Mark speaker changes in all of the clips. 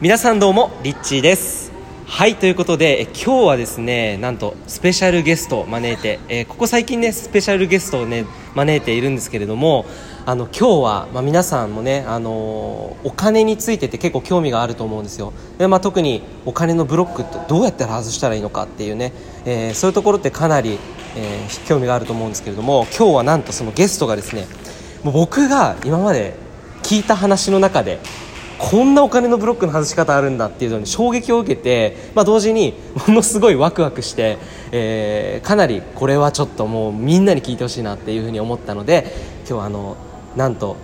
Speaker 1: 皆さんどうもリッチーです。はいということで今日はですねなんとスペシャルゲストを招いて、えーここ最近ねスペシャルゲストをね招いているんですけれどもあの今日は、まあ、皆さんもね、あのーお金についてって結構興味があると思うんですよ。で、まあ、特にお金のブロックってどうやったら外したらいいのかっていうね、えーそういうところってかなり、えー興味があると思うんですけれども今日はなんとそのゲストがですねもう僕が今まで聞いた話の中でこんなお金のブロックの外し方あるんだっていうのに衝撃を受けて、まあ、同時にものすごいワクワクして、えーかなりこれはちょっともうみんなに聞いてほしいなっていうふうに思ったので今日はあのなんと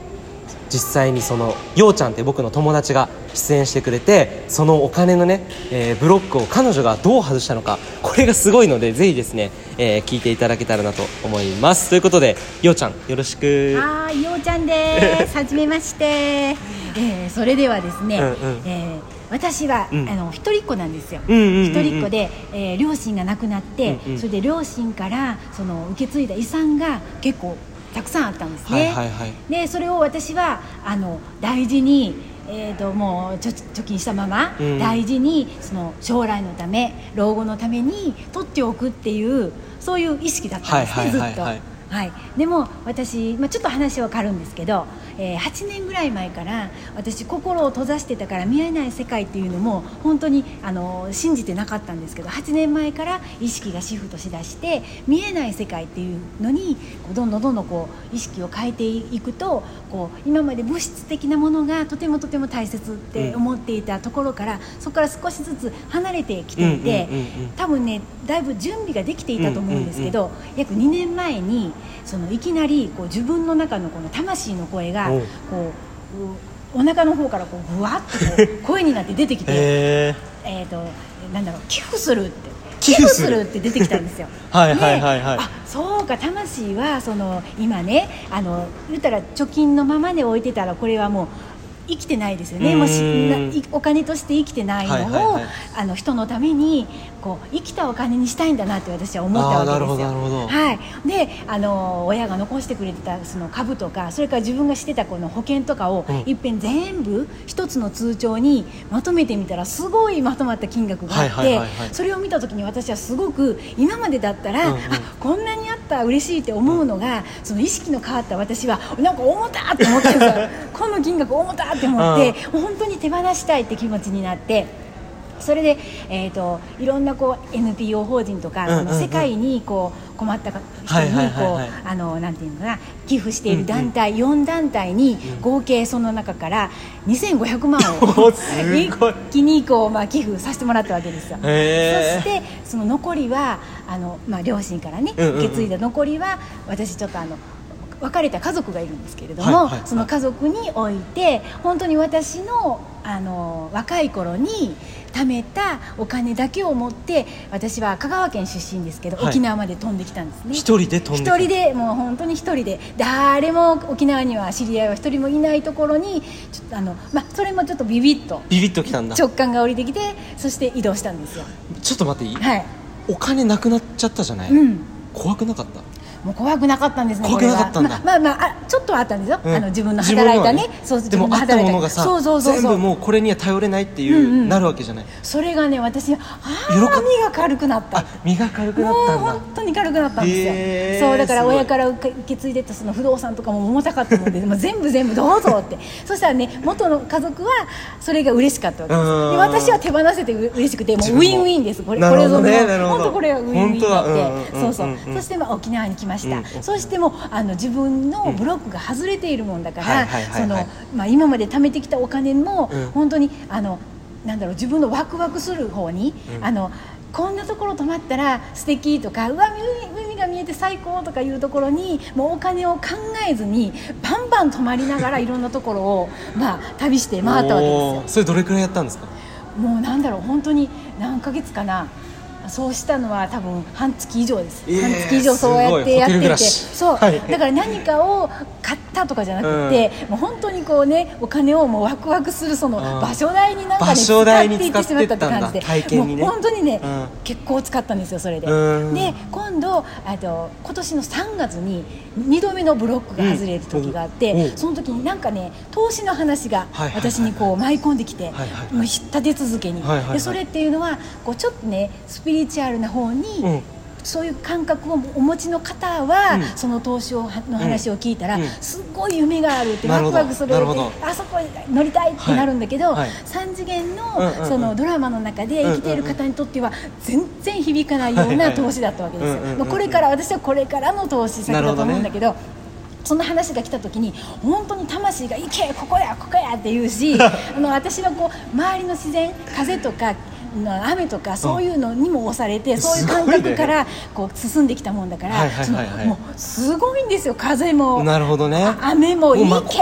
Speaker 1: 実際にそのようちゃんって僕の友達が出演してくれてそのお金のね、えーブロックを彼女がどう外したのかこれがすごいのでぜひですね、えー聞いていただけたらなと思いますということでようちゃんよろしく
Speaker 2: はーい、ようちゃんです。はじめまして。えー、それではですね、
Speaker 1: うんうん
Speaker 2: えー私は、
Speaker 1: うん
Speaker 2: あの一人っ子なんですよ。
Speaker 1: うんうんうんうん
Speaker 2: 一人っ子で、えー両親が亡くなって、
Speaker 1: うんうん
Speaker 2: それで両親からその受け継いだ遺産が結構たくさんあったんですね。
Speaker 1: はいはいはい
Speaker 2: でそれを私はあの大事に。えー、ともうちょ貯金したまま、
Speaker 1: うん
Speaker 2: 大事にその将来のため老後のために取っておくっていうそういう意識だったんですね、
Speaker 1: はいはいはいはい
Speaker 2: ずっと。はい、でも私、まあ、ちょっと話は変わるんですけど、えー8年ぐらい前から私心を閉ざしてたから見えない世界っていうのも本当にあの信じてなかったんですけど8年前から意識がシフトしだして見えない世界っていうのにどんどんどんどんこう意識を変えていくとこう今まで物質的なものがとてもとても大切って思っていたところから、そこから少しずつ離れてきていて。
Speaker 1: うんうんうんうん
Speaker 2: 多分ねだいぶ準備ができていたと思うんですけど、約2年前にそのいきなりこう自分の中のこの魂の声がこううお腹の方からこうぶわっとこう声になって出てきて、
Speaker 1: へ
Speaker 2: えー、となんだろう寄付するって。
Speaker 1: 寄付する。
Speaker 2: って出てきたんですよ。
Speaker 1: はいはいはいはい。
Speaker 2: であそうか魂はその今ねあの言ったら貯金のままで置いてたらこれはもう生きてないですよね。もしお金として生きてないのを、あの人のためにこう生きたお金にしたいんだなって私は思ったわけですよ。はい、であの親が残してくれてたその株とかそれから自分がしてたこの保険とかを、
Speaker 1: うん。
Speaker 2: いっぺん全部一つの通帳にまとめてみたらすごいまとまった金額があって、それを見た時に私はすごく今までだったら、
Speaker 1: うんうん。
Speaker 2: あこんなにあった嬉しいって思うのが、その意識の変わった私はなんか重たって思ってるんですよ。この金額重たって思って、本当に手放したいって気持ちになって。それで、えー、といろんなこう NPO 法人とか、
Speaker 1: うんうんうん。
Speaker 2: 世界にこう困った人にこ
Speaker 1: はいはいう
Speaker 2: あのなんていうのかな寄付している団体、4団体に合計その中から2500万を 一気にこう、まあ、寄付させてもらったわけですよ。そしてその残りはあの、まあ、両親からね、
Speaker 1: うんうんうん。
Speaker 2: 受け継いだ残りは私ちょっとあの別れた家族がいるんですけれども、
Speaker 1: はいはいはい。
Speaker 2: その家族に置いて本当に私のあの若い頃に貯めたお金だけを持って私は香川県出身ですけど、
Speaker 1: はい。
Speaker 2: 沖縄まで飛んできたんですね。
Speaker 1: 一人で飛んでく
Speaker 2: 一人でもう本当に一人で。誰も沖縄には知り合いは一人もいないところにちょっとあの、まあ、それもちょっとビビッと
Speaker 1: ビビッときたんだ。
Speaker 2: 直感が降りてきてそして移動したんですよ。
Speaker 1: ちょっと待っていい
Speaker 2: はい。
Speaker 1: お金なくなっちゃったじゃない、
Speaker 2: うん。
Speaker 1: 怖くなかった？
Speaker 2: もう怖くなかったんですね
Speaker 1: 怖くなかったんだ。
Speaker 2: これはまあまあまああちょっとはあったんですよ、
Speaker 1: うん。
Speaker 2: あの自分の働いたね。
Speaker 1: 自分のは
Speaker 2: そう
Speaker 1: でもあったものがさ
Speaker 2: そうそうそうそう。
Speaker 1: 全部もうこれには頼れないっていう、
Speaker 2: うんうん。
Speaker 1: なるわけじゃない。
Speaker 2: それがね私ああ身が軽くなった。
Speaker 1: あ身が軽くな
Speaker 2: もう
Speaker 1: ったんだ。
Speaker 2: 本当に軽くなったんですよ、
Speaker 1: へー
Speaker 2: そうだから親から受け受け継いでたその不動産とかも重たかったので もう全部全部どうぞって。そしたらね元の家族はそれが嬉しかったわけです。
Speaker 1: うん
Speaker 2: で私は手放せてう嬉しくても。うウィンウィンです。これこれぞ
Speaker 1: なるほど。
Speaker 2: 本当これはウィンウィンにな
Speaker 1: 本当
Speaker 2: って、
Speaker 1: だうんうんうん
Speaker 2: そうそう、
Speaker 1: うん
Speaker 2: そしてまあ沖縄に来ました、
Speaker 1: うん
Speaker 2: そしてもうあの自分のブロックが外れているもんだか
Speaker 1: はい
Speaker 2: ら今まで貯めてきたお金も
Speaker 1: うん。
Speaker 2: 本当にあのなんだろう自分のワクワクする方に、
Speaker 1: うん。
Speaker 2: あのこんなところ泊まったら素敵とかうわ海海が見えて最高とかいうところにもうお金を考えずにバンバン泊まりながら いろんなところを、まあ、旅して回ったわけですよ。
Speaker 1: それどれくらいやったんですか？
Speaker 2: もうなんだろう本当に何ヶ月かなそうしたのは多分半月以上です、
Speaker 1: えー
Speaker 2: 半月以上そうやってやってい。てそう、
Speaker 1: はい。
Speaker 2: だから何かを買っったとかじゃなくて、もう本当にこうねお金をもうワクワクするその
Speaker 1: うん。
Speaker 2: 場所代になんかね
Speaker 1: 場所代に
Speaker 2: 使っていってしまったって感じで。
Speaker 1: ね。
Speaker 2: もう本当にね、
Speaker 1: うん。
Speaker 2: 結構使ったんですよそれで、
Speaker 1: うん。
Speaker 2: で今度あと今年の3月に2度目のブロックが外れる時があって、
Speaker 1: うんう。ん
Speaker 2: その時になんかね投資の話が私にこう舞い込んできて、
Speaker 1: はいはいはい。
Speaker 2: もう立て続けに、
Speaker 1: はいはいはい。
Speaker 2: でそれっていうのはこうちょっとねスピリチュアルな方に、
Speaker 1: うん
Speaker 2: そういう感覚をお持ちの方は、
Speaker 1: うん。
Speaker 2: その投資をの話を聞いたら、
Speaker 1: うん。
Speaker 2: すごい夢があるってワクワクするってあそこに乗りたいってなるんだけど、
Speaker 1: はい。はい
Speaker 2: 3次元の,、そのドラマの中で生きている方にとっては全然響かないようない投資だったわけですよ。これから私はこれからの投資先だと思うんだけどそんな話が来た時に本当に魂が「行けここやここや」って言うし あの私はこう周りの自然風とかな雨とかそういうのにも押されて、そういう感覚からこう進んできたもんだから、もうすごいんですよ風も。
Speaker 1: なるほどね。
Speaker 2: あ雨も「い
Speaker 1: もう
Speaker 2: け!」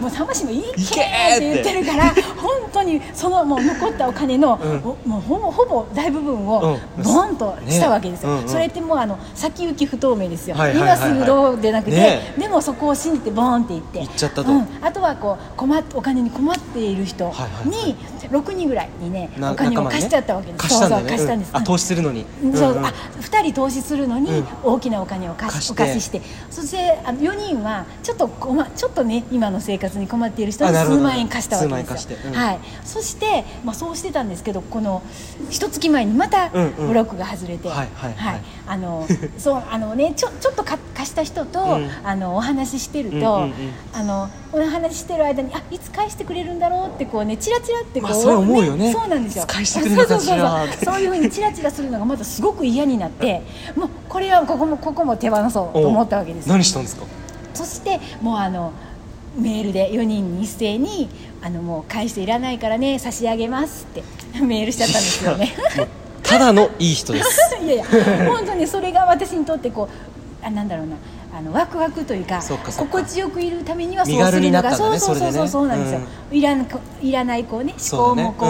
Speaker 2: もう魂も「いけ!」
Speaker 1: いけ
Speaker 2: って言ってるから本当にそのもう残ったお金の、
Speaker 1: うん。
Speaker 2: おもうほぼほぼ大部分を
Speaker 1: うん。
Speaker 2: ボンとしたわけですよ、
Speaker 1: ね。うん。うん
Speaker 2: それってもうあの先行き不透明ですよ、今すぐどうでなくて、
Speaker 1: ね。
Speaker 2: でもそこを信じてボーンっていって。
Speaker 1: 行っちゃったと。
Speaker 2: うん、あとはこう困っお金に困っている人に、
Speaker 1: はいはい
Speaker 2: 6人ぐらいにね
Speaker 1: な
Speaker 2: お金を貸しちゃったわけです、
Speaker 1: 貸したんだよね。
Speaker 2: そうそう貸したんです、
Speaker 1: うん。あ投資するのに。
Speaker 2: うん。そう
Speaker 1: うんうん。
Speaker 2: あ2人投資するのに
Speaker 1: うん。
Speaker 2: 大きなお金を貸し
Speaker 1: 貸して。
Speaker 2: お貸しして。そしてあの4人はちょっと困ちょっとね今の生活に困っている人に数万円貸したわけですよ。はい、そして、まあ、そうしてたんですけどこの一月前にまた
Speaker 1: うんうん。
Speaker 2: ブロックが外れて、
Speaker 1: はいはいはい。
Speaker 2: あの そうあのねちょちょっとか貸した人と、
Speaker 1: うん。
Speaker 2: あのお話ししてると、
Speaker 1: うんうんうん。
Speaker 2: あのお話ししてる間にあいつ返してくれるんだろうってこうねチラチラってこう、
Speaker 1: まあそう思うよね。
Speaker 2: そうなんですよ
Speaker 1: してるのかしら
Speaker 2: そうそうそう
Speaker 1: って
Speaker 2: そう。そういうふうにチラチラするのがまたすごく嫌になってもうこれはここもここも手放そうと思ったわけです。よ
Speaker 1: 何したんですか？
Speaker 2: そしてもうあのメールで4人に一斉にあのもう返していらないからね差し上げますってメールしちゃったんですよね。
Speaker 1: ただのいい人です。
Speaker 2: いやいや本当にそれが私にとってこうあなんだろうなあのワクワクというか心地よくいるためにはそうするのが
Speaker 1: になったんだ
Speaker 2: そうそうそうそう
Speaker 1: ね。そ
Speaker 2: うなんですよ、いらん。こいらないこうね思考もこ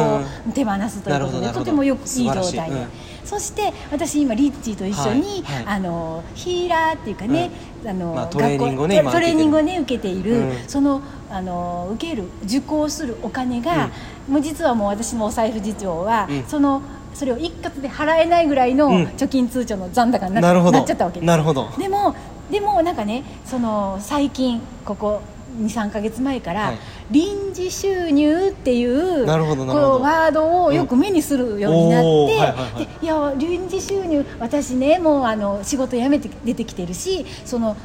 Speaker 2: う
Speaker 1: ね
Speaker 2: 手放すということでとてもよくいい状態で、
Speaker 1: うん。
Speaker 2: そして私今リッチーと一緒に、
Speaker 1: はいはい。
Speaker 2: あのヒーラーっていうかね、あの、
Speaker 1: まあトレーニングをね
Speaker 2: 学校
Speaker 1: 今
Speaker 2: トレーニングをね受けている、
Speaker 1: うん。
Speaker 2: そのあの受ける受講するお金が、もう実はもう私のお財布事情は、
Speaker 1: うん。
Speaker 2: そのそれを一括で払えないぐらいの
Speaker 1: うん。
Speaker 2: 貯金通帳の残高にな,、っちゃったわけです。
Speaker 1: なるほど。
Speaker 2: でもでもなんかねその最近ここ23か月前から、
Speaker 1: はい。
Speaker 2: 臨時収入っていうこうワードをよく目にするようになって、
Speaker 1: うんはいはいはい。
Speaker 2: でいや臨時収入私ねもうあの仕事辞めて出てきてるしその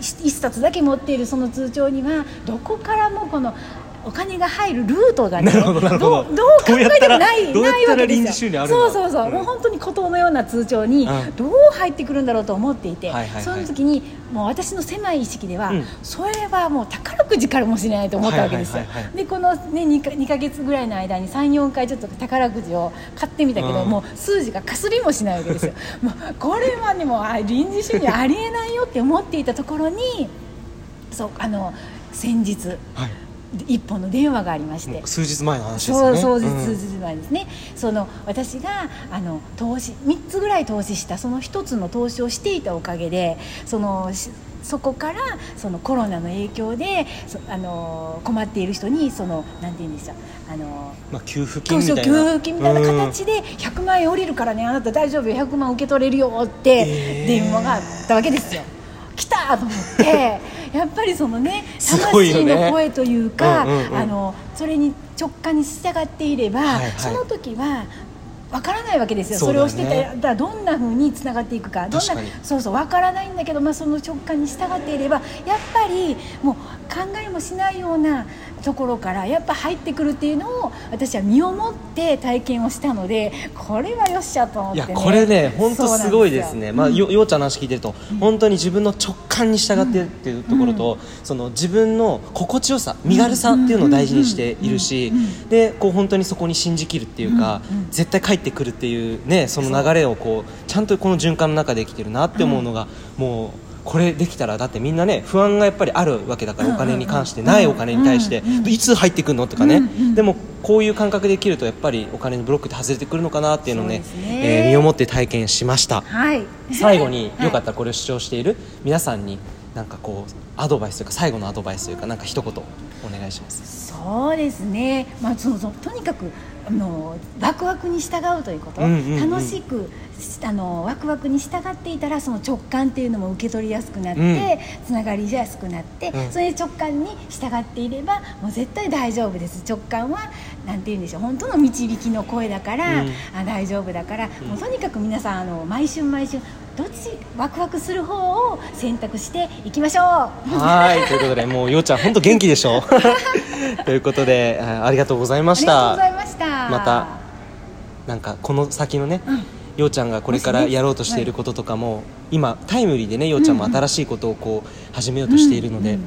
Speaker 2: 一一冊だけ持っているその通帳にはどこからもこのお金が入るルートがね
Speaker 1: ど
Speaker 2: うどう考えてもないないわけですよ。そうそうそう、
Speaker 1: うん。
Speaker 2: もう本当に孤島のような通帳に
Speaker 1: うん。
Speaker 2: どう入ってくるんだろうと思っていて、
Speaker 1: はいはいはい。
Speaker 2: その時にもう私の狭い意識では、
Speaker 1: うん。
Speaker 2: それはもう宝くじからもしれないと思ったわけですよ、でこの、ね、2, か2ヶ月ぐらいの間に34回ちょっと宝くじを買ってみたけど、
Speaker 1: うん。
Speaker 2: もう数字がかすりもしないわけですよ。もうこれはねもうあ臨時収入ありえないよって思っていたところにそうあの先日
Speaker 1: はい
Speaker 2: 一本の電話がありまして。
Speaker 1: 数日前の話です
Speaker 2: そうそう数
Speaker 1: ん。
Speaker 2: 日前ですね、その私があの投資3つぐらい投資したその1つの投資をしていたおかげでそのしそこからそのコロナの影響でそあの困っている人にそのなんて言うんでしょうあの
Speaker 1: まあ給付金みたいな。
Speaker 2: 給付金みたいな形で100万円降りるからねあなた大丈夫よ。100万受け取れるよって
Speaker 1: えー。
Speaker 2: 電話があったわけですよ。来たと思って やっぱりそのね魂
Speaker 1: ね。
Speaker 2: の声というか、
Speaker 1: うんうんうん。
Speaker 2: あのそれに直感に従っていれば、
Speaker 1: はいはい。
Speaker 2: その時はわからないわけですよ。そ
Speaker 1: ね。
Speaker 2: れをしてたらどんなふうにつながっていくか。どんなそうそうわからないんだけど、まあ、その直感に従っていればやっぱりもう考えもしないようなところからやっぱ入ってくるっていうのを私は身をもって体験をしたのでこれはよっしゃと思って、ね、
Speaker 1: いやこれね本当すごいですね。まあ、
Speaker 2: よ
Speaker 1: よようちゃんの話聞いてると、本当に自分の直感に従ってるっていうところと、その自分の心地よさ身軽さっていうのを大事にしているし、
Speaker 2: うん。うん。
Speaker 1: でこう本当にそこに信じきるっていうか、
Speaker 2: うん。うん。
Speaker 1: 絶対帰ってくるっていうねその流れをこうちゃんとこの循環の中で生きてるなって思うのが、もうこれできたらだってみんなね不安がやっぱりあるわけだから、お金に関してないお金に対して、いつ入ってくるのとかね、でもこういう感覚できるとやっぱりお金のブロックって外れてくるのかなっていうのをね
Speaker 2: ね。
Speaker 1: えー身をもって体験しました。
Speaker 2: はい。
Speaker 1: 最後によかったらこれを視聴している皆さんになんかこうアドバイスというか最後のアドバイスというかなんか一言お願いします。
Speaker 2: そうですね、まあ、そのそのとにかくあのワクワクに従うということ、楽しくあのワクワクに従っていたらその直感っていうのも受け取りやすくなって、
Speaker 1: うん。
Speaker 2: つながりやすくなって、
Speaker 1: うん。
Speaker 2: それで直感に従っていればもう絶対大丈夫です。直感はなんて言うんでしょう。本当の導きの声だから、
Speaker 1: うん。
Speaker 2: あ大丈夫だから、
Speaker 1: ん。
Speaker 2: もうとにかく皆さんあの毎週毎週どっちワクワクする方を選択していきましょう。
Speaker 1: はい。ということでもうようちゃん本当元気でしょ ということであありがとうございました
Speaker 2: ました。
Speaker 1: なんかこの先のね、
Speaker 2: うん。
Speaker 1: ようちゃんがこれからやろうとしていることとかも、今タイムリーでねようちゃんも新しいことをこう始めようとしているので、
Speaker 2: う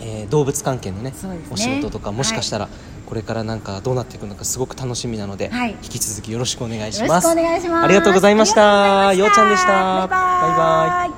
Speaker 1: えー動物関係のねお仕事とかもしかしたらこれからなんかどうなっていくのかすごく楽しみなので、
Speaker 2: はい。
Speaker 1: 引き続きよろしくお願いし
Speaker 2: よろしく
Speaker 1: ます
Speaker 2: お願いします。
Speaker 1: ありがとうございました。ようちゃんでした。バイバイ